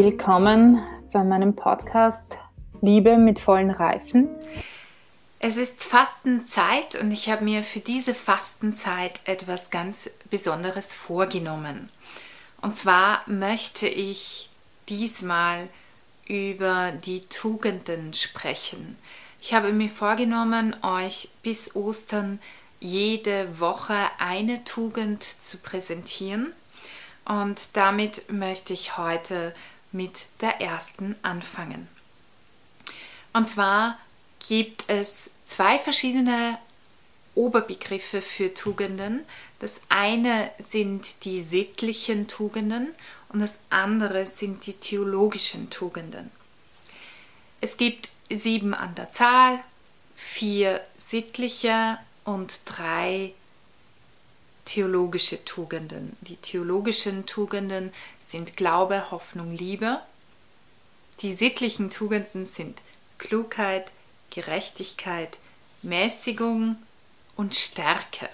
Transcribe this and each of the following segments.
Willkommen bei meinem Podcast Liebe mit vollen Reifen. Es ist Fastenzeit und ich habe mir für diese Fastenzeit etwas ganz Besonderes vorgenommen. Und zwar möchte ich diesmal über die Tugenden sprechen. Ich habe mir vorgenommen, euch bis Ostern jede Woche eine Tugend zu präsentieren. Und damit möchte ich heute mit der ersten anfangen. Und zwar gibt es zwei verschiedene Oberbegriffe für Tugenden. Das eine sind die sittlichen Tugenden und das andere sind die theologischen Tugenden. Es gibt sieben an der Zahl, vier sittliche und drei theologische Tugenden. Die theologischen Tugenden sind Glaube, Hoffnung, Liebe. Die sittlichen Tugenden sind Klugheit, Gerechtigkeit, Mäßigung und Stärke.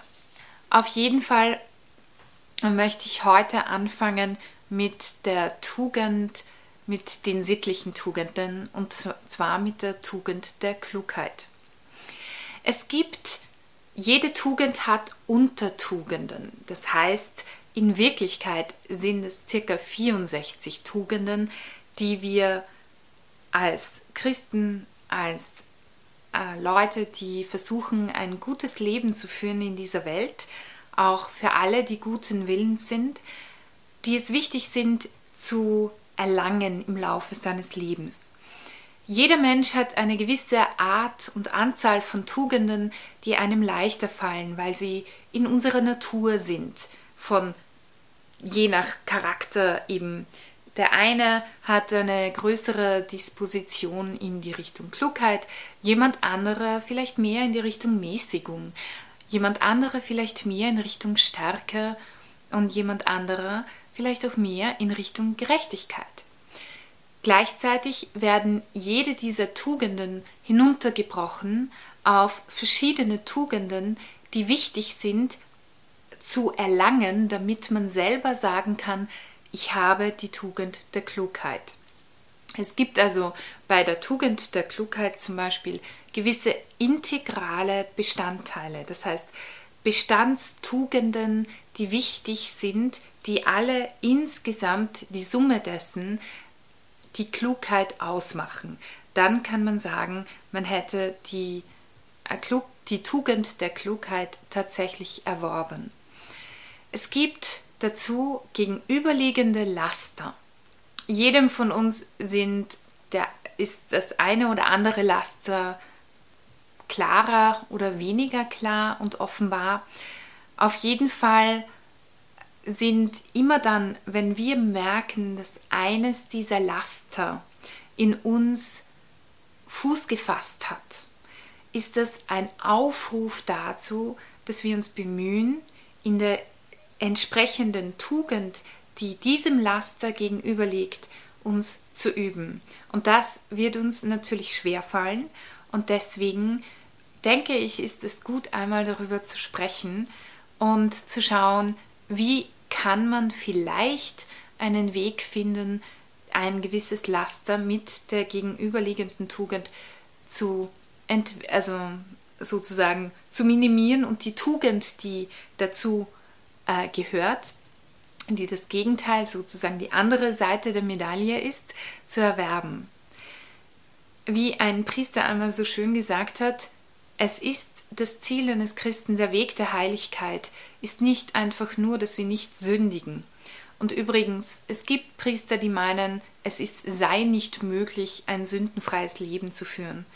Auf jeden Fall möchte ich heute anfangen mit der Tugend, mit den sittlichen Tugenden und zwar mit der Tugend der Klugheit. Es gibt jede Tugend hat Untertugenden. Das heißt, in Wirklichkeit sind es circa 64 Tugenden, die wir als Christen, als äh, Leute, die versuchen, ein gutes Leben zu führen in dieser Welt, auch für alle, die guten Willens sind, die es wichtig sind zu erlangen im Laufe seines Lebens. Jeder Mensch hat eine gewisse Art und Anzahl von Tugenden, die einem leichter fallen, weil sie in unserer Natur sind, von je nach Charakter eben. Der eine hat eine größere Disposition in die Richtung Klugheit, jemand anderer vielleicht mehr in die Richtung Mäßigung, jemand anderer vielleicht mehr in Richtung Stärke und jemand anderer vielleicht auch mehr in Richtung Gerechtigkeit. Gleichzeitig werden jede dieser Tugenden hinuntergebrochen auf verschiedene Tugenden, die wichtig sind zu erlangen, damit man selber sagen kann, ich habe die Tugend der Klugheit. Es gibt also bei der Tugend der Klugheit zum Beispiel gewisse integrale Bestandteile, das heißt Bestandstugenden, die wichtig sind, die alle insgesamt die Summe dessen die Klugheit ausmachen. Dann kann man sagen, man hätte die, äh, die Tugend der Klugheit tatsächlich erworben. Es gibt dazu gegenüberliegende Laster. Jedem von uns sind der, ist das eine oder andere Laster klarer oder weniger klar und offenbar. Auf jeden Fall sind immer dann, wenn wir merken, dass eines dieser Laster in uns Fuß gefasst hat, ist das ein Aufruf dazu, dass wir uns bemühen, in der entsprechenden Tugend, die diesem Laster gegenüberliegt, uns zu üben. Und das wird uns natürlich schwer fallen und deswegen denke ich, ist es gut, einmal darüber zu sprechen und zu schauen, wie kann man vielleicht einen Weg finden, ein gewisses Laster mit der gegenüberliegenden Tugend zu, also sozusagen zu minimieren und die Tugend, die dazu äh, gehört, die das Gegenteil, sozusagen die andere Seite der Medaille ist, zu erwerben. Wie ein Priester einmal so schön gesagt hat, es ist das Ziel eines Christen, der Weg der Heiligkeit, ist nicht einfach nur, dass wir nicht sündigen. Und übrigens, es gibt Priester, die meinen, es ist, sei nicht möglich, ein sündenfreies Leben zu führen.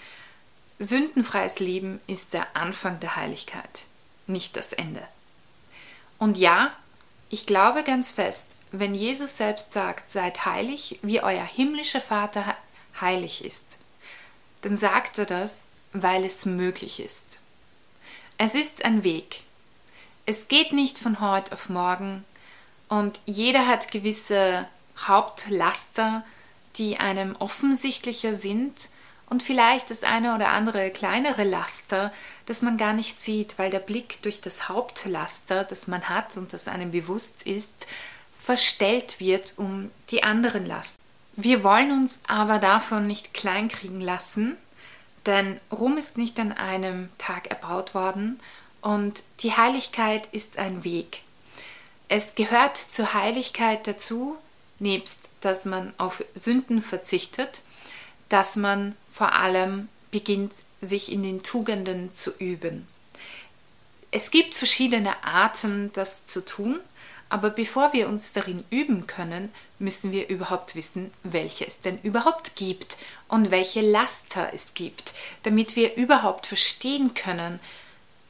Sündenfreies Leben ist der Anfang der Heiligkeit, nicht das Ende. Und ja, ich glaube ganz fest, wenn Jesus selbst sagt, seid heilig, wie euer himmlischer Vater heilig ist, dann sagt er das, weil es möglich ist. Es ist ein Weg. Es geht nicht von heute auf morgen und jeder hat gewisse Hauptlaster, die einem offensichtlicher sind und vielleicht das eine oder andere kleinere Laster, das man gar nicht sieht, weil der Blick durch das Hauptlaster, das man hat und das einem bewusst ist, verstellt wird um die anderen Laster. Wir wollen uns aber davon nicht kleinkriegen lassen, denn Rom ist nicht an einem Tag erbaut worden und die Heiligkeit ist ein Weg. Es gehört zur Heiligkeit dazu, nebst dass man auf Sünden verzichtet, dass man vor allem beginnt, sich in den Tugenden zu üben. Es gibt verschiedene Arten, das zu tun, aber bevor wir uns darin üben können, müssen wir überhaupt wissen, welche es denn überhaupt gibt und welche Laster es gibt, damit wir überhaupt verstehen können,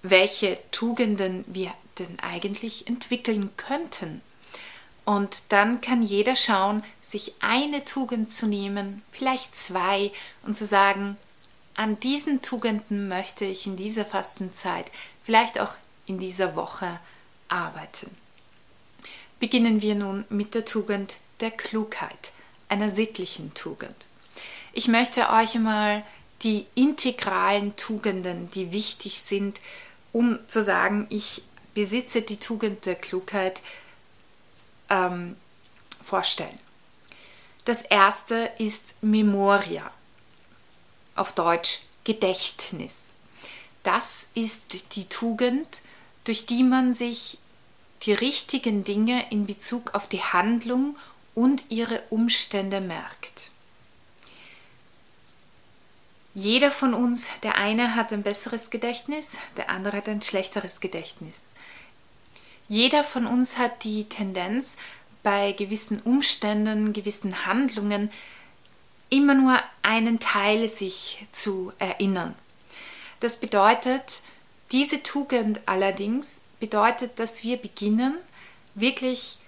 welche Tugenden wir denn eigentlich entwickeln könnten. Und dann kann jeder schauen, sich eine Tugend zu nehmen, vielleicht zwei, und zu sagen, an diesen Tugenden möchte ich in dieser Fastenzeit, vielleicht auch in dieser Woche arbeiten. Beginnen wir nun mit der Tugend der Klugheit, einer sittlichen Tugend. Ich möchte euch mal die integralen Tugenden, die wichtig sind, um zu sagen, ich besitze die Tugend der Klugheit, ähm, vorstellen. Das erste ist Memoria, auf Deutsch Gedächtnis. Das ist die Tugend, durch die man sich die richtigen Dinge in Bezug auf die Handlung und ihre Umstände merkt. Jeder von uns, der eine hat ein besseres Gedächtnis, der andere hat ein schlechteres Gedächtnis. Jeder von uns hat die Tendenz, bei gewissen Umständen, gewissen Handlungen immer nur einen Teil sich zu erinnern. Das bedeutet, diese Tugend allerdings bedeutet, dass wir beginnen, wirklich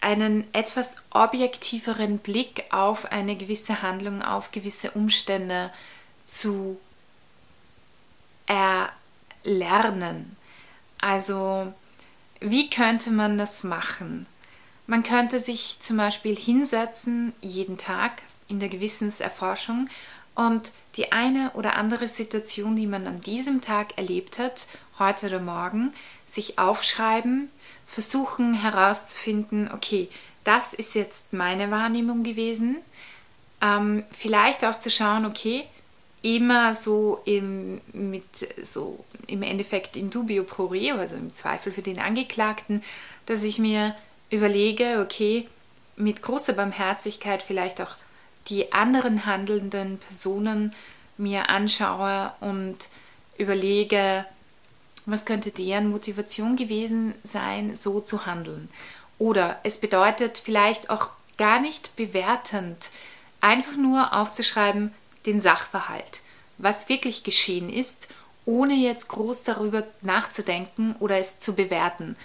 einen etwas objektiveren Blick auf eine gewisse Handlung, auf gewisse Umstände zu erlernen. Also wie könnte man das machen? Man könnte sich zum Beispiel hinsetzen, jeden Tag in der Gewissenserforschung und die eine oder andere Situation, die man an diesem Tag erlebt hat, heute oder morgen, sich aufschreiben, versuchen herauszufinden, okay, das ist jetzt meine Wahrnehmung gewesen. Ähm, vielleicht auch zu schauen, okay, immer so im, mit so im Endeffekt in dubio pro reo, also im Zweifel für den Angeklagten, dass ich mir überlege, okay, mit großer Barmherzigkeit vielleicht auch die anderen handelnden Personen mir anschaue und überlege, was könnte deren Motivation gewesen sein, so zu handeln. Oder es bedeutet vielleicht auch gar nicht bewertend, einfach nur aufzuschreiben, den Sachverhalt, was wirklich geschehen ist, ohne jetzt groß darüber nachzudenken oder es zu bewerten,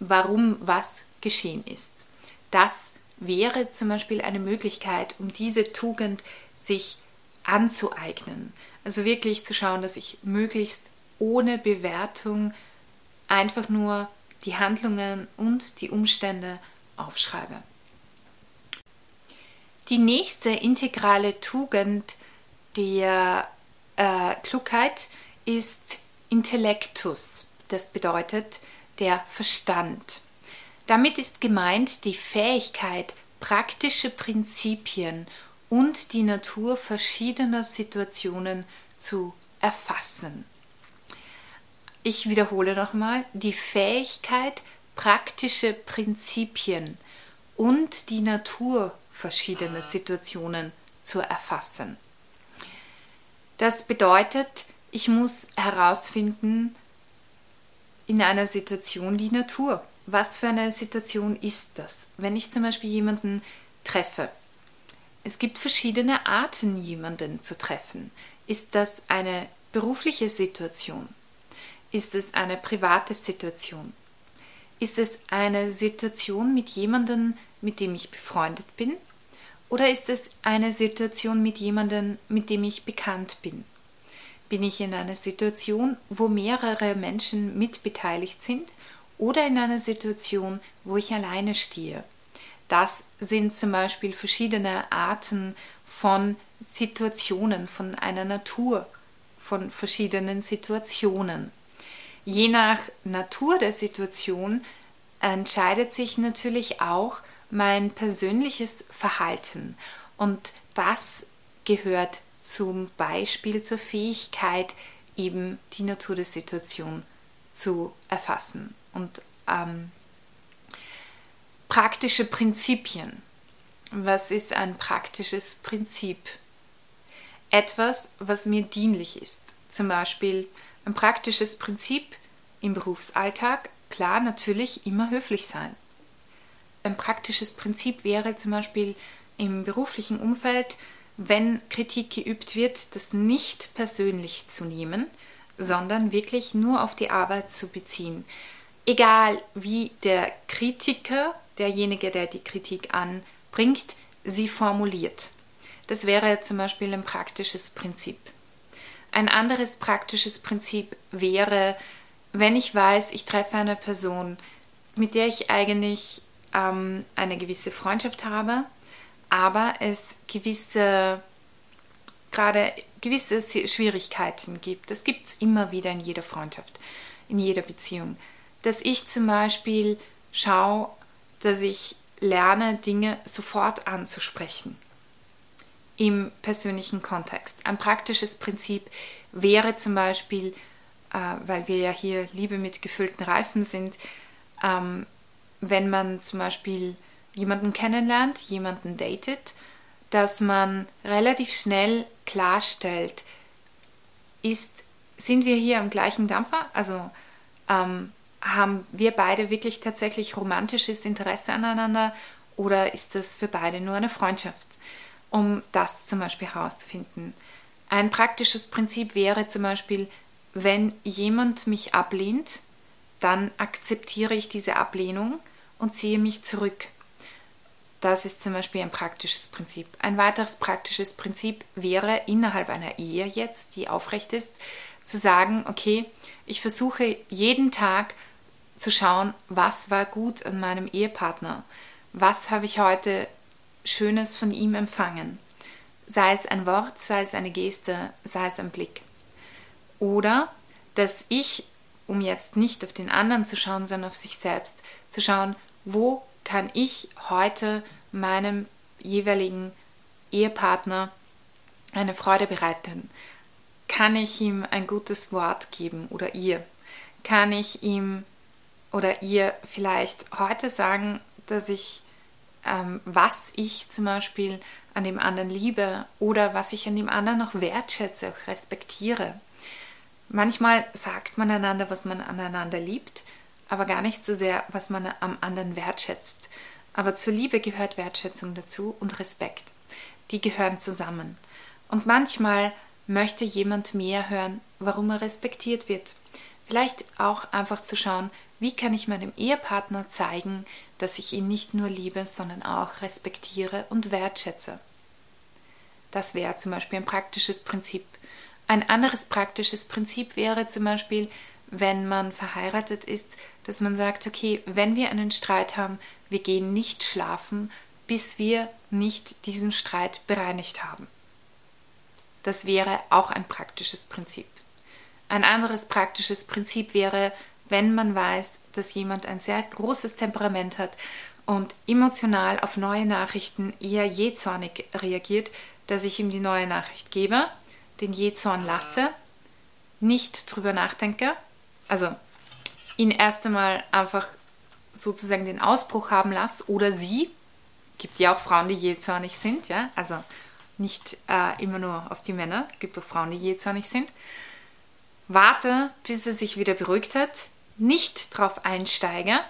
warum was geschehen ist. Das wäre zum Beispiel eine Möglichkeit, um diese Tugend sich anzueignen. Also wirklich zu schauen, dass ich möglichst ohne Bewertung einfach nur die Handlungen und die Umstände aufschreibe. Die nächste integrale Tugend der äh, Klugheit ist Intellektus. Das bedeutet der Verstand. Damit ist gemeint die Fähigkeit, praktische Prinzipien und die Natur verschiedener Situationen zu erfassen. Ich wiederhole nochmal, die Fähigkeit, praktische Prinzipien und die Natur verschiedene Situationen zu erfassen. Das bedeutet, ich muss herausfinden in einer Situation die Natur. Was für eine Situation ist das? Wenn ich zum Beispiel jemanden treffe. Es gibt verschiedene Arten, jemanden zu treffen. Ist das eine berufliche Situation? Ist es eine private Situation? Ist es eine Situation mit jemandem, mit dem ich befreundet bin? Oder ist es eine Situation mit jemandem, mit dem ich bekannt bin? Bin ich in einer Situation, wo mehrere Menschen mitbeteiligt sind oder in einer Situation, wo ich alleine stehe? Das sind zum Beispiel verschiedene Arten von Situationen, von einer Natur, von verschiedenen Situationen. Je nach Natur der Situation entscheidet sich natürlich auch, mein persönliches Verhalten. Und das gehört zum Beispiel zur Fähigkeit, eben die Natur der Situation zu erfassen. Und ähm, praktische Prinzipien. Was ist ein praktisches Prinzip? Etwas, was mir dienlich ist. Zum Beispiel ein praktisches Prinzip im Berufsalltag, klar, natürlich immer höflich sein. Ein praktisches Prinzip wäre zum Beispiel im beruflichen Umfeld, wenn Kritik geübt wird, das nicht persönlich zu nehmen, sondern wirklich nur auf die Arbeit zu beziehen. Egal wie der Kritiker, derjenige, der die Kritik anbringt, sie formuliert. Das wäre zum Beispiel ein praktisches Prinzip. Ein anderes praktisches Prinzip wäre, wenn ich weiß, ich treffe eine Person, mit der ich eigentlich ähm, eine gewisse Freundschaft habe, aber es gewisse, gerade gewisse Schwierigkeiten gibt. Das gibt es immer wieder in jeder Freundschaft, in jeder Beziehung. Dass ich zum Beispiel schaue, dass ich lerne, Dinge sofort anzusprechen im persönlichen Kontext. Ein praktisches Prinzip wäre zum Beispiel, äh, weil wir ja hier Liebe mit gefüllten Reifen sind, ähm, wenn man zum Beispiel jemanden kennenlernt, jemanden datet, dass man relativ schnell klarstellt, ist, sind wir hier am gleichen Dampfer? Also ähm, haben wir beide wirklich tatsächlich romantisches Interesse aneinander oder ist das für beide nur eine Freundschaft? Um das zum Beispiel herauszufinden. Ein praktisches Prinzip wäre zum Beispiel, wenn jemand mich ablehnt, dann akzeptiere ich diese Ablehnung und ziehe mich zurück. Das ist zum Beispiel ein praktisches Prinzip. Ein weiteres praktisches Prinzip wäre innerhalb einer Ehe jetzt, die aufrecht ist, zu sagen, okay, ich versuche jeden Tag zu schauen, was war gut an meinem Ehepartner, was habe ich heute Schönes von ihm empfangen, sei es ein Wort, sei es eine Geste, sei es ein Blick. Oder dass ich, um jetzt nicht auf den anderen zu schauen, sondern auf sich selbst, zu schauen, wo kann ich heute meinem jeweiligen Ehepartner eine Freude bereiten? Kann ich ihm ein gutes Wort geben oder ihr? Kann ich ihm oder ihr vielleicht heute sagen, dass ich, ähm, was ich zum Beispiel an dem anderen liebe oder was ich an dem anderen noch wertschätze, auch respektiere? Manchmal sagt man einander, was man aneinander liebt, aber gar nicht so sehr, was man am anderen wertschätzt. Aber zur Liebe gehört Wertschätzung dazu und Respekt. Die gehören zusammen. Und manchmal möchte jemand mehr hören, warum er respektiert wird. Vielleicht auch einfach zu schauen, wie kann ich meinem Ehepartner zeigen, dass ich ihn nicht nur liebe, sondern auch respektiere und wertschätze. Das wäre zum Beispiel ein praktisches Prinzip. Ein anderes praktisches Prinzip wäre zum Beispiel, wenn man verheiratet ist, dass man sagt, okay, wenn wir einen Streit haben, wir gehen nicht schlafen, bis wir nicht diesen Streit bereinigt haben. Das wäre auch ein praktisches Prinzip. Ein anderes praktisches Prinzip wäre, wenn man weiß, dass jemand ein sehr großes Temperament hat und emotional auf neue Nachrichten eher jähzornig reagiert, dass ich ihm die neue Nachricht gebe, den Jähzorn lasse, nicht drüber nachdenke, also ihn erst einmal einfach sozusagen den Ausbruch haben lasse oder sie, gibt ja auch Frauen, die jähzornig sind, ja, also nicht äh, immer nur auf die Männer, es gibt auch Frauen, die jähzornig sind. Warte, bis er sich wieder beruhigt hat, nicht drauf einsteige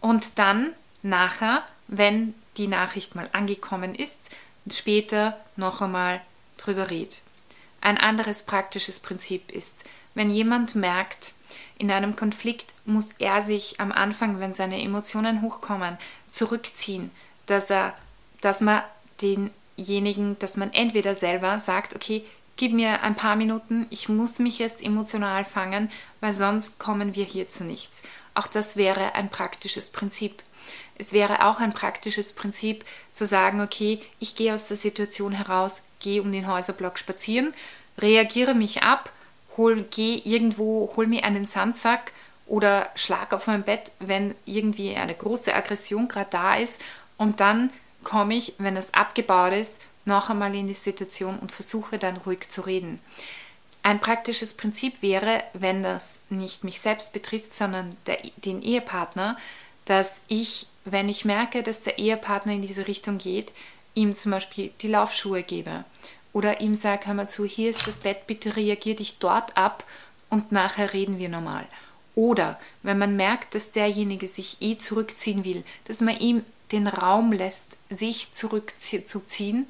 und dann nachher, wenn die Nachricht mal angekommen ist, später noch einmal drüber red. Ein anderes praktisches Prinzip ist, wenn jemand merkt, in einem Konflikt muss er sich am Anfang, wenn seine Emotionen hochkommen, zurückziehen, dass er, dass man denjenigen, dass man entweder selber sagt, okay, gib mir ein paar Minuten, ich muss mich erst emotional fangen, weil sonst kommen wir hier zu nichts. Auch das wäre ein praktisches Prinzip. Es wäre auch ein praktisches Prinzip zu sagen, okay, ich gehe aus der Situation heraus, gehe um den Häuserblock spazieren, reagiere mich ab hol, geh irgendwo, hol mir einen Sandsack oder schlag auf mein Bett, wenn irgendwie eine große Aggression gerade da ist Und dann komme ich, wenn es abgebaut ist, noch einmal in die Situation und versuche dann ruhig zu reden. Ein praktisches Prinzip wäre, wenn das nicht mich selbst betrifft, sondern der, den Ehepartner, dass ich, wenn ich merke, dass der Ehepartner in diese Richtung geht, ihm zum Beispiel die Laufschuhe gebe oder ihm sage, hör mal zu, hier ist das Bett, bitte reagier dich dort ab und nachher reden wir normal. Oder wenn man merkt, dass derjenige sich eh zurückziehen will, dass man ihm den Raum lässt, sich zurückzuziehen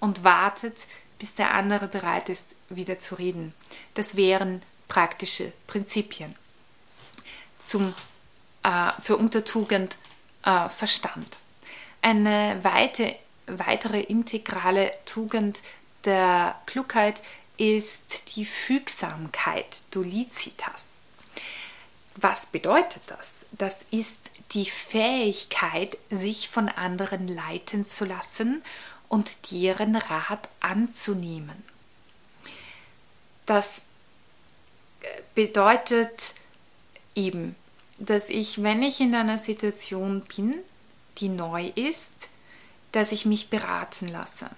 und wartet, bis der andere bereit ist, wieder zu reden. Das wären praktische Prinzipien. Zum, äh, zur Untertugend äh, Verstand. Eine weite, weitere integrale Tugend der Klugheit ist die Fügsamkeit, Dolizitas. Was bedeutet das? Das ist die Fähigkeit, sich von anderen leiten zu lassen und deren Rat anzunehmen. Das äh, bedeutet eben, dass ich, wenn ich in einer Situation bin, die neu ist, dass ich mich beraten lasse.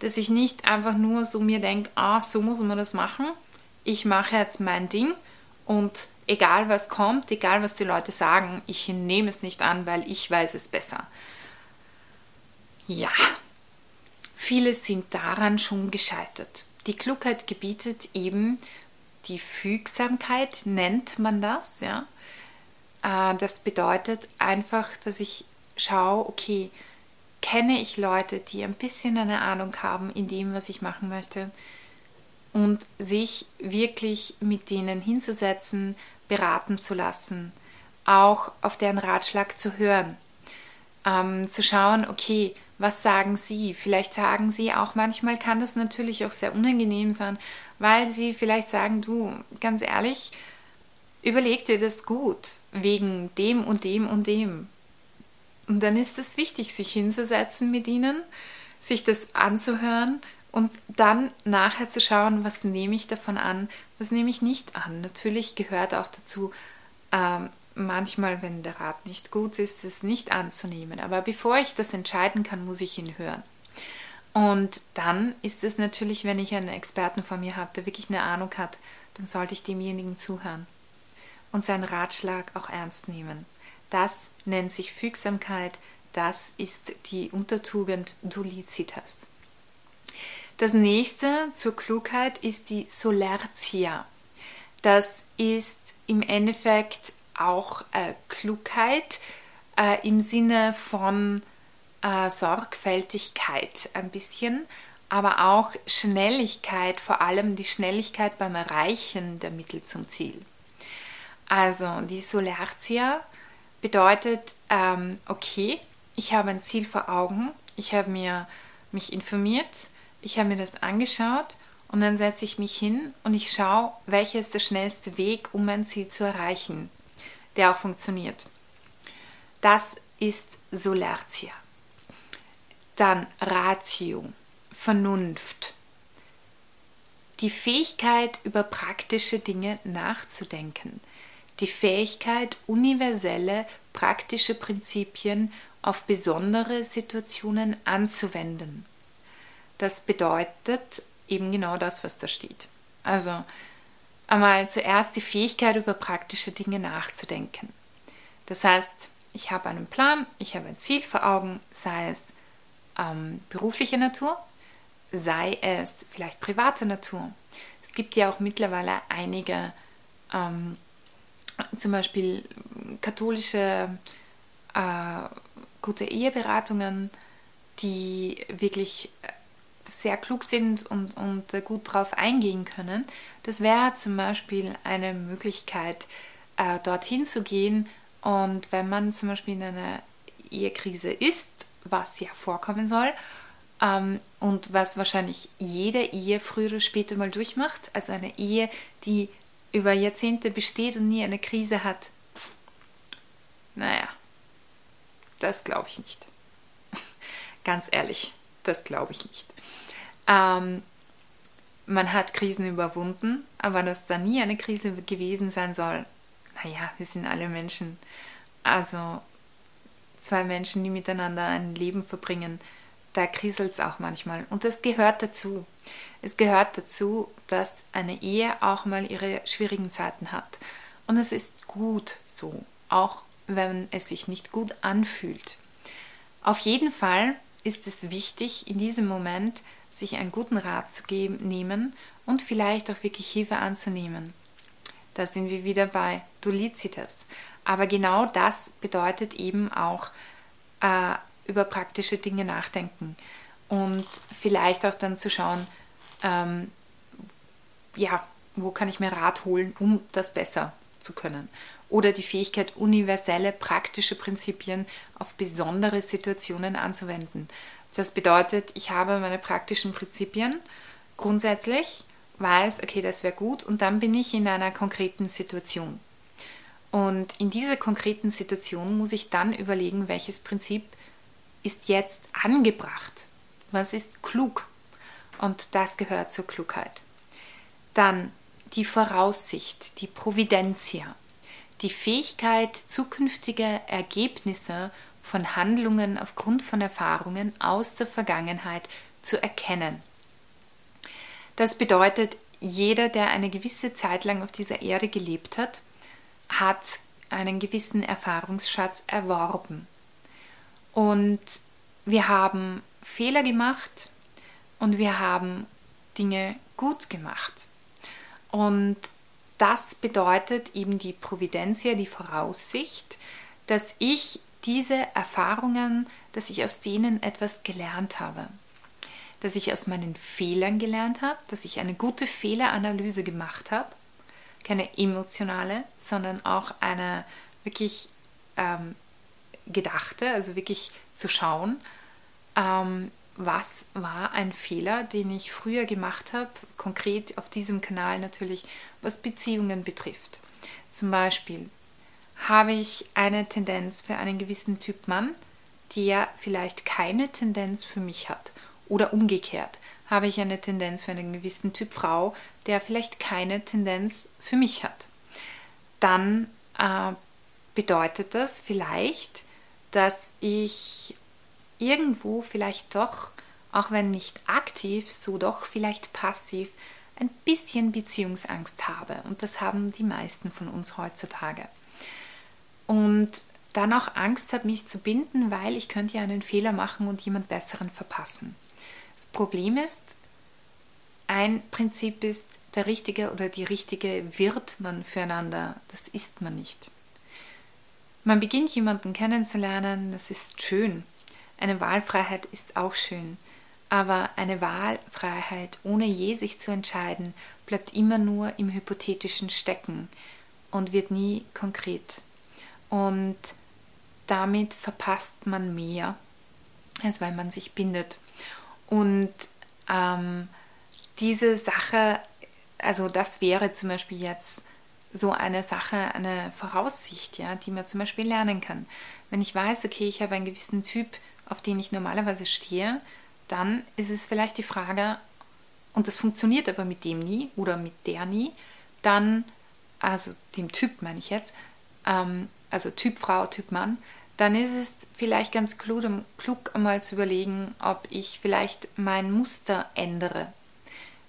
Dass ich nicht einfach nur so mir denke, ah, so muss man das machen, ich mache jetzt mein Ding und egal was kommt, egal was die Leute sagen, ich nehme es nicht an, weil ich weiß es besser. Ja, viele sind daran schon gescheitert. Die Klugheit gebietet eben die Fügsamkeit, nennt man das, ja. Äh, das bedeutet einfach, dass ich schaue, okay, kenne ich Leute, die ein bisschen eine Ahnung haben in dem, was ich machen möchte und sich wirklich mit denen hinzusetzen, beraten zu lassen, auch auf deren Ratschlag zu hören, ähm, zu schauen, okay, was sagen Sie? Vielleicht sagen Sie auch, manchmal kann das natürlich auch sehr unangenehm sein, weil Sie vielleicht sagen, du, ganz ehrlich, überleg dir das gut, wegen dem und dem und dem. Und dann ist es wichtig, sich hinzusetzen mit ihnen, sich das anzuhören und dann nachher zu schauen, was nehme ich davon an, was nehme ich nicht an. Natürlich gehört auch dazu, ähm, manchmal, wenn der Rat nicht gut ist, es nicht anzunehmen. Aber bevor ich das entscheiden kann, muss ich ihn hören. Und dann ist es natürlich, wenn ich einen Experten vor mir habe, der wirklich eine Ahnung hat, dann sollte ich demjenigen zuhören und seinen Ratschlag auch ernst nehmen. Das nennt sich Fügsamkeit, das ist die Untertugend Dulicitas. Das nächste zur Klugheit ist die Solertia. Das ist im Endeffekt auch äh, Klugheit äh, im Sinne von äh, Sorgfältigkeit ein bisschen, aber auch Schnelligkeit, vor allem die Schnelligkeit beim Erreichen der Mittel zum Ziel. Also die Solertia bedeutet, ähm, okay, ich habe ein Ziel vor Augen, ich habe mir mich informiert, ich habe mir das angeschaut und dann setze ich mich hin und ich schaue, welcher ist der schnellste Weg, um mein Ziel zu erreichen, der auch funktioniert. Das ist Solertia. Dann Ratio, Vernunft. Die Fähigkeit, über praktische Dinge nachzudenken. Die Fähigkeit, universelle, praktische Prinzipien auf besondere Situationen anzuwenden. Das bedeutet eben genau das, was da steht. Also einmal zuerst die Fähigkeit, über praktische Dinge nachzudenken. Das heißt, ich habe einen Plan, ich habe ein Ziel vor Augen, sei es ähm, berufliche Natur, sei es vielleicht private Natur. Es gibt ja auch mittlerweile einige, ähm, zum Beispiel katholische äh, gute Eheberatungen, die wirklich sehr klug sind und, und gut darauf eingehen können. Das wäre zum Beispiel eine Möglichkeit, äh, dorthin zu gehen. Und wenn man zum Beispiel in einer Ehekrise ist, was ja vorkommen soll, ähm, und was wahrscheinlich jede Ehe früher oder später mal durchmacht, also eine Ehe, die über Jahrzehnte besteht und nie eine Krise hat, naja, das glaube ich nicht. Ganz ehrlich, das glaube ich nicht. Ähm, man hat Krisen überwunden, aber dass da nie eine Krise gewesen sein soll, naja, wir sind alle Menschen. Also zwei Menschen, die miteinander ein Leben verbringen, da kriselt es auch manchmal. Und das gehört dazu. Es gehört dazu, dass eine Ehe auch mal ihre schwierigen Zeiten hat. Und es ist gut so, auch wenn es sich nicht gut anfühlt. Auf jeden Fall ist es wichtig, in diesem Moment sich einen guten Rat zu geben, nehmen und vielleicht auch wirklich Hilfe anzunehmen. Da sind wir wieder bei Dolizitas. Aber genau das bedeutet eben auch äh, über praktische Dinge nachdenken und vielleicht auch dann zu schauen, ähm, ja, wo kann ich mir Rat holen, um das besser zu können. Oder die Fähigkeit, universelle praktische Prinzipien auf besondere Situationen anzuwenden. Das bedeutet, ich habe meine praktischen Prinzipien grundsätzlich, weiß, okay, das wäre gut und dann bin ich in einer konkreten Situation. Und in dieser konkreten Situation muss ich dann überlegen, welches Prinzip ist jetzt angebracht. Was ist klug? Und das gehört zur Klugheit. Dann die Voraussicht, die Providentia, die Fähigkeit, zukünftige Ergebnisse von Handlungen aufgrund von Erfahrungen aus der Vergangenheit zu erkennen. Das bedeutet, jeder, der eine gewisse Zeit lang auf dieser Erde gelebt hat, hat einen gewissen Erfahrungsschatz erworben. Und wir haben Fehler gemacht und wir haben Dinge gut gemacht. Und das bedeutet eben die Providentia, die Voraussicht, dass ich diese Erfahrungen, dass ich aus denen etwas gelernt habe. Dass ich aus meinen Fehlern gelernt habe, dass ich eine gute Fehleranalyse gemacht habe. Keine emotionale, sondern auch eine wirklich ähm, gedachte, also wirklich zu schauen, ähm, was war ein Fehler, den ich früher gemacht habe, konkret auf diesem Kanal natürlich, was Beziehungen betrifft. Zum Beispiel habe ich eine Tendenz für einen gewissen Typ Mann, der vielleicht keine Tendenz für mich hat. Oder umgekehrt habe ich eine Tendenz für einen gewissen Typ Frau, der vielleicht keine Tendenz für mich hat. Dann äh, bedeutet das vielleicht, dass ich irgendwo vielleicht doch, auch wenn nicht aktiv, so doch vielleicht passiv ein bisschen Beziehungsangst habe. Und das haben die meisten von uns heutzutage. Und dann auch Angst habe, mich zu binden, weil ich könnte ja einen Fehler machen und jemand Besseren verpassen. Das Problem ist, ein Prinzip ist, der Richtige oder die Richtige wird man füreinander. Das ist man nicht. Man beginnt jemanden kennenzulernen, das ist schön. Eine Wahlfreiheit ist auch schön. Aber eine Wahlfreiheit, ohne je sich zu entscheiden, bleibt immer nur im Hypothetischen stecken und wird nie konkret. Und damit verpasst man mehr, als weil man sich bindet. Und ähm, diese Sache, also das wäre zum Beispiel jetzt so eine Sache, eine Voraussicht, ja, die man zum Beispiel lernen kann. Wenn ich weiß, okay, ich habe einen gewissen Typ, auf den ich normalerweise stehe, dann ist es vielleicht die Frage, und das funktioniert aber mit dem nie oder mit der nie, dann, also dem Typ meine ich jetzt, ähm, also Typ Frau, Typ Mann, dann ist es vielleicht ganz klug, klug einmal zu überlegen, ob ich vielleicht mein Muster ändere.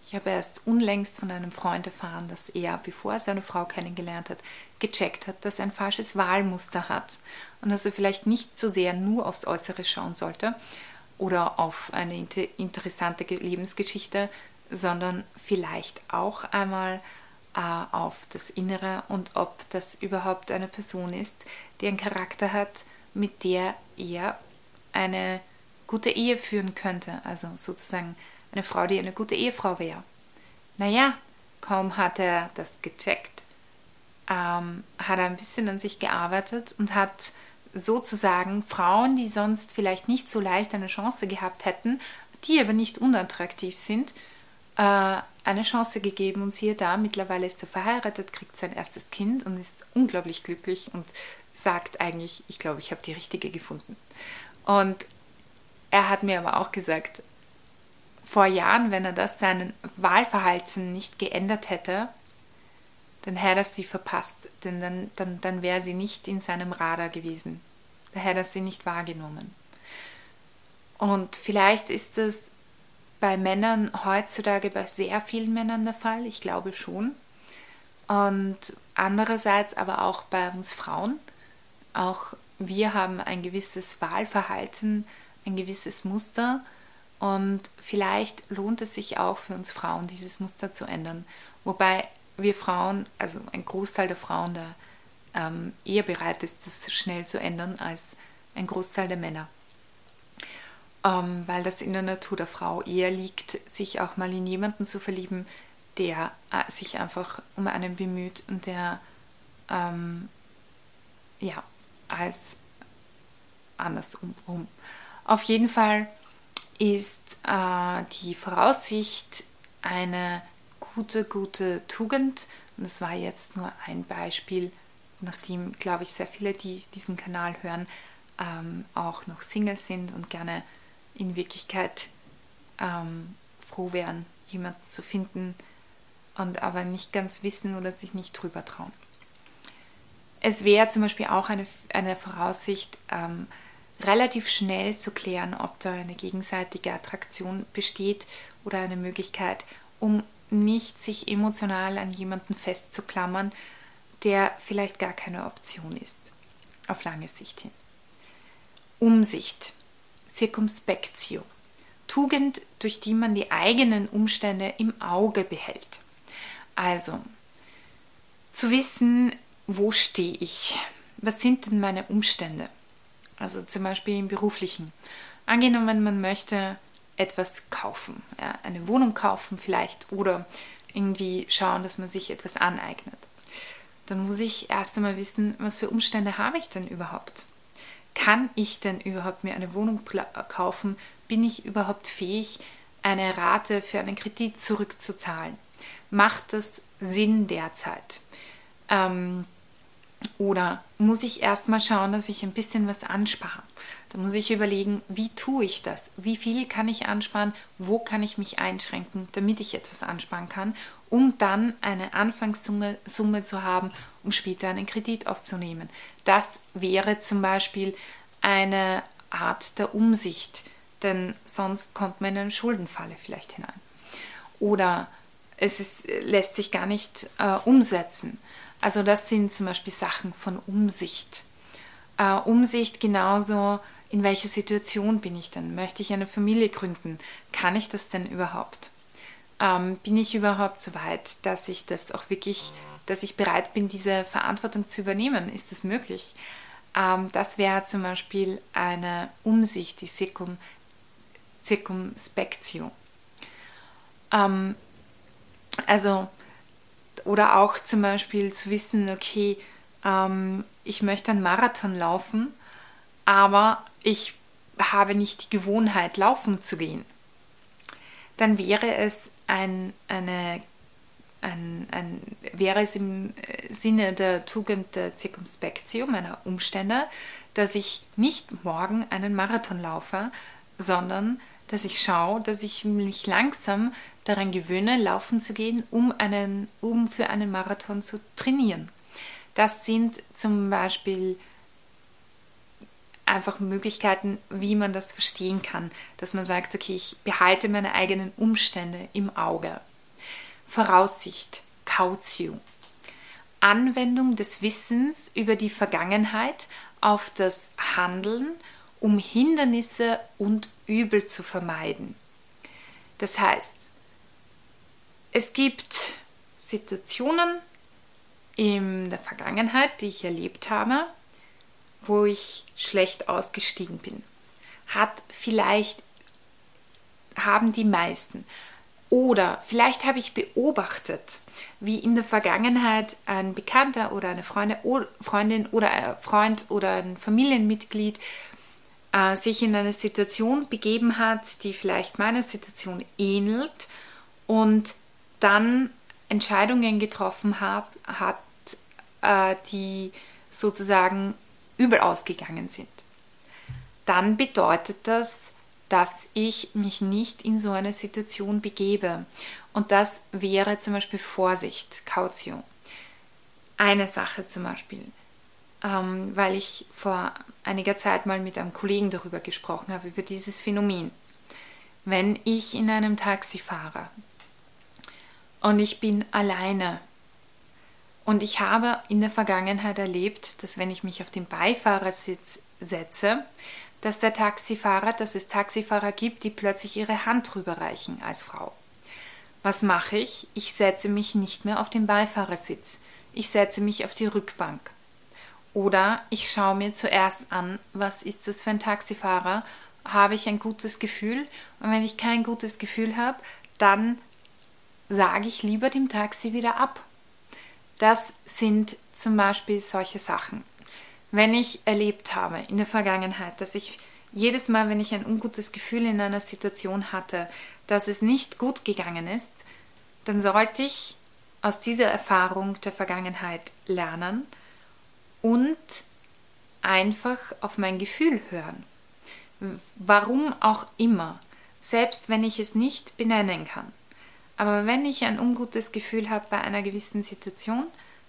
Ich habe erst unlängst von einem Freund erfahren, dass er, bevor er seine Frau kennengelernt hat, gecheckt hat, dass er ein falsches Wahlmuster hat und dass er vielleicht nicht so sehr nur aufs Äußere schauen sollte oder auf eine interessante Lebensgeschichte, sondern vielleicht auch einmal äh, auf das Innere und ob das überhaupt eine Person ist, die einen Charakter hat, mit der er eine gute Ehe führen könnte. Also sozusagen eine Frau, die eine gute Ehefrau wäre. Naja, kaum hat er das gecheckt, ähm, hat er ein bisschen an sich gearbeitet und hat sozusagen Frauen, die sonst vielleicht nicht so leicht eine Chance gehabt hätten, die aber nicht unattraktiv sind, äh, eine Chance gegeben und siehe da, mittlerweile ist er verheiratet, kriegt sein erstes Kind und ist unglaublich glücklich und sagt eigentlich, ich glaube, ich habe die richtige gefunden. Und er hat mir aber auch gesagt, vor Jahren, wenn er das sein Wahlverhalten nicht geändert hätte, dann hätte er sie verpasst, denn dann, dann, dann wäre sie nicht in seinem Radar gewesen. Daher hat er sie nicht wahrgenommen. Und vielleicht ist das bei Männern heutzutage bei sehr vielen Männern der Fall, ich glaube schon. Und andererseits aber auch bei uns Frauen. Auch wir haben ein gewisses Wahlverhalten, ein gewisses Muster. Und vielleicht lohnt es sich auch für uns Frauen, dieses Muster zu ändern. Wobei wir Frauen, also ein Großteil der Frauen, da ähm, eher bereit ist, das schnell zu ändern als ein Großteil der Männer. Ähm, weil das in der Natur der Frau eher liegt, sich auch mal in jemanden zu verlieben, der äh, sich einfach um einen bemüht und der ähm, ja als andersrum. Auf jeden Fall ist äh, die Voraussicht eine gute, gute Tugend. Und das war jetzt nur ein Beispiel, nachdem, glaube ich, sehr viele, die diesen Kanal hören, ähm, auch noch Single sind und gerne in Wirklichkeit ähm, froh wären, jemanden zu finden und aber nicht ganz wissen oder sich nicht drüber trauen. Es wäre zum Beispiel auch eine, eine Voraussicht, ähm, relativ schnell zu klären, ob da eine gegenseitige Attraktion besteht oder eine Möglichkeit, um nicht sich emotional an jemanden festzuklammern, der vielleicht gar keine Option ist, auf lange Sicht hin. Umsicht, Circumspectio, Tugend, durch die man die eigenen Umstände im Auge behält. Also, zu wissen, wo stehe ich? Was sind denn meine Umstände? Also zum Beispiel im beruflichen. Angenommen, man möchte etwas kaufen, ja, eine Wohnung kaufen vielleicht oder irgendwie schauen, dass man sich etwas aneignet. Dann muss ich erst einmal wissen, was für Umstände habe ich denn überhaupt? Kann ich denn überhaupt mir eine Wohnung kaufen? Bin ich überhaupt fähig, eine Rate für einen Kredit zurückzuzahlen? Macht das Sinn derzeit? Ähm, oder muss ich erstmal schauen, dass ich ein bisschen was anspare? Da muss ich überlegen, wie tue ich das? Wie viel kann ich ansparen? Wo kann ich mich einschränken, damit ich etwas ansparen kann, um dann eine Anfangssumme Summe zu haben, um später einen Kredit aufzunehmen? Das wäre zum Beispiel eine Art der Umsicht, denn sonst kommt man in eine Schuldenfalle vielleicht hinein. Oder es ist, lässt sich gar nicht äh, umsetzen. Also das sind zum Beispiel Sachen von Umsicht. Äh, Umsicht genauso in welcher Situation bin ich denn? Möchte ich eine Familie gründen? Kann ich das denn überhaupt? Ähm, bin ich überhaupt so weit, dass ich das auch wirklich, dass ich bereit bin, diese Verantwortung zu übernehmen? Ist das möglich? Ähm, das wäre zum Beispiel eine Umsicht, die Circum, Circumspectio. Ähm, also, oder auch zum Beispiel zu wissen, okay, ähm, ich möchte einen Marathon laufen, aber ich habe nicht die Gewohnheit, laufen zu gehen, dann wäre es ein, eine, ein, ein, wäre es im äh, Sinne der Tugend der Circumspectio meiner Umstände, dass ich nicht morgen einen Marathon laufe, sondern dass ich schaue, dass ich mich langsam daran gewöhne, laufen zu gehen, um, einen, um für einen Marathon zu trainieren. Das sind zum Beispiel einfach Möglichkeiten, wie man das verstehen kann, dass man sagt, okay, ich behalte meine eigenen Umstände im Auge. Voraussicht, Cautio. Anwendung des Wissens über die Vergangenheit auf das Handeln, um Hindernisse und Übel zu vermeiden. Das heißt, es gibt Situationen in der Vergangenheit, die ich erlebt habe, wo ich schlecht ausgestiegen bin. Hat vielleicht, haben die meisten. Oder vielleicht habe ich beobachtet, wie in der Vergangenheit ein Bekannter oder eine Freundin oder ein Freund oder ein Familienmitglied äh, sich in eine Situation begeben hat, die vielleicht meiner Situation ähnelt und dann Entscheidungen getroffen hab, hat, äh, die sozusagen übel ausgegangen sind, dann bedeutet das, dass ich mich nicht in so eine Situation begebe. Und das wäre zum Beispiel Vorsicht, Kaution. Eine Sache zum Beispiel. ähm, weil ich vor einiger Zeit mal mit einem Kollegen darüber gesprochen habe, über dieses Phänomen. Wenn ich in einem Taxi fahre und ich bin alleine und ich habe in der Vergangenheit erlebt, dass wenn ich mich auf den Beifahrersitz setze, dass der Taxifahrer, dass es Taxifahrer gibt, die plötzlich ihre Hand rüberreichen als Frau. Was mache ich? Ich setze mich nicht mehr auf den Beifahrersitz. Ich setze mich auf die Rückbank. Oder ich schaue mir zuerst an, was ist das für ein Taxifahrer? Habe ich ein gutes Gefühl? Und wenn ich kein gutes Gefühl habe, dann sage ich lieber dem Taxi wieder ab. Das sind zum Beispiel solche Sachen. Wenn ich erlebt habe in der Vergangenheit, dass ich jedes Mal, wenn ich ein ungutes Gefühl in einer Situation hatte, dass es nicht gut gegangen ist, dann sollte ich aus dieser Erfahrung der Vergangenheit lernen und einfach auf mein Gefühl hören. Warum auch immer, selbst wenn ich es nicht benennen kann. Aber wenn ich ein ungutes Gefühl habe bei einer gewissen Situation,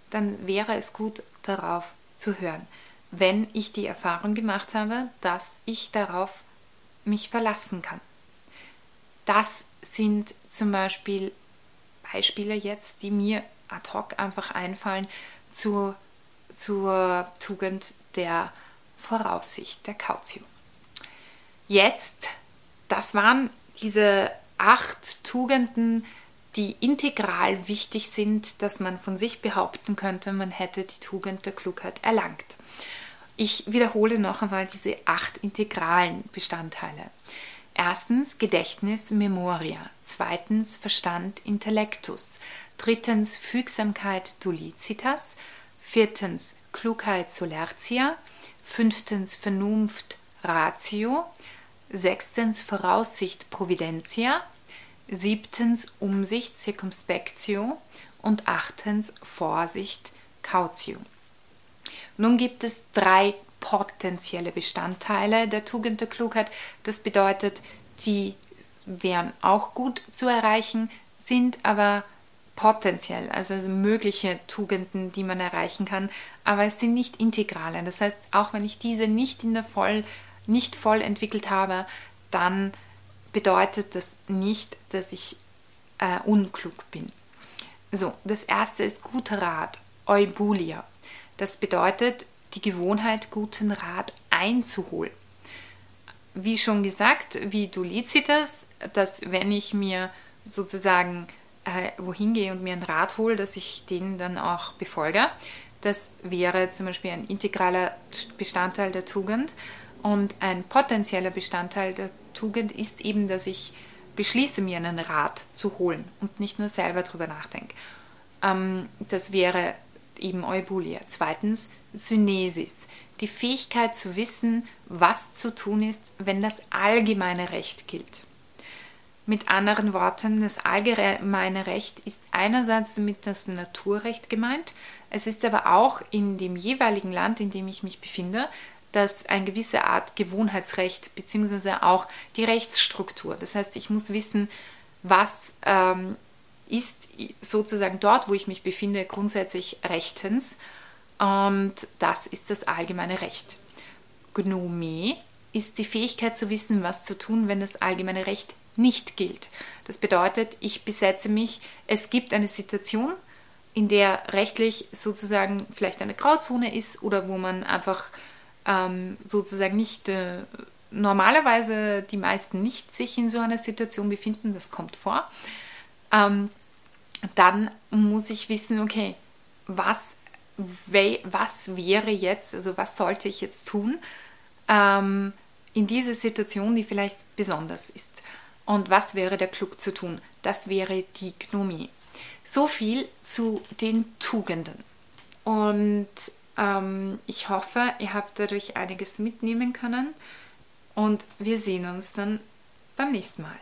dann wäre es gut darauf zu hören wenn ich die Erfahrung gemacht habe, dass ich darauf mich verlassen kann. Das sind zum Beispiel Beispiele jetzt, die mir ad hoc einfach einfallen zur, zur Tugend der Voraussicht, der Kautio. Jetzt, das waren diese acht Tugenden, die integral wichtig sind, dass man von sich behaupten könnte, man hätte die Tugend der Klugheit erlangt. Ich wiederhole noch einmal diese acht integralen Bestandteile. Erstens Gedächtnis, Memoria. Zweitens Verstand, Intellektus. Drittens Fügsamkeit, Dulicitas. Viertens Klugheit, Solertia. Fünftens Vernunft, Ratio. Sechstens Voraussicht, Providentia. Siebtens Umsicht, Circumspectio. Und achtens Vorsicht, Cautio. Nun gibt es drei potenzielle Bestandteile der Tugend der Klugheit. Das bedeutet, die wären auch gut zu erreichen, sind aber potenziell, also mögliche Tugenden, die man erreichen kann, aber es sind nicht integrale. Das heißt, auch wenn ich diese nicht in der voll nicht voll entwickelt habe, dann bedeutet das nicht, dass ich äh, unklug bin. So, das erste ist guter Rat, Eubulia. Das bedeutet, die Gewohnheit, guten Rat einzuholen. Wie schon gesagt, wie du Lizitas, dass wenn ich mir sozusagen äh, wohin gehe und mir einen Rat hole, dass ich den dann auch befolge. Das wäre zum Beispiel ein integraler Bestandteil der Tugend. Und ein potenzieller Bestandteil der Tugend ist eben, dass ich beschließe, mir einen Rat zu holen und nicht nur selber darüber nachdenke. Ähm, das wäre eben Eubulia. Zweitens Synesis, die Fähigkeit zu wissen, was zu tun ist, wenn das allgemeine Recht gilt. Mit anderen Worten, das allgemeine Recht ist einerseits mit das Naturrecht gemeint, es ist aber auch in dem jeweiligen Land, in dem ich mich befinde, dass eine gewisse Art Gewohnheitsrecht bzw. auch die Rechtsstruktur. Das heißt, ich muss wissen, was ähm, ist sozusagen dort, wo ich mich befinde, grundsätzlich rechtens. Und das ist das allgemeine Recht. Gnome ist die Fähigkeit zu wissen, was zu tun, wenn das allgemeine Recht nicht gilt. Das bedeutet, ich besetze mich, es gibt eine Situation, in der rechtlich sozusagen vielleicht eine Grauzone ist oder wo man einfach ähm, sozusagen nicht äh, normalerweise die meisten nicht sich in so einer Situation befinden, das kommt vor. Ähm, dann muss ich wissen, okay, was, was wäre jetzt, also was sollte ich jetzt tun ähm, in dieser Situation, die vielleicht besonders ist. Und was wäre der klug zu tun? Das wäre die Gnomie. So viel zu den Tugenden. Und ähm, ich hoffe, ihr habt dadurch einiges mitnehmen können. Und wir sehen uns dann beim nächsten Mal.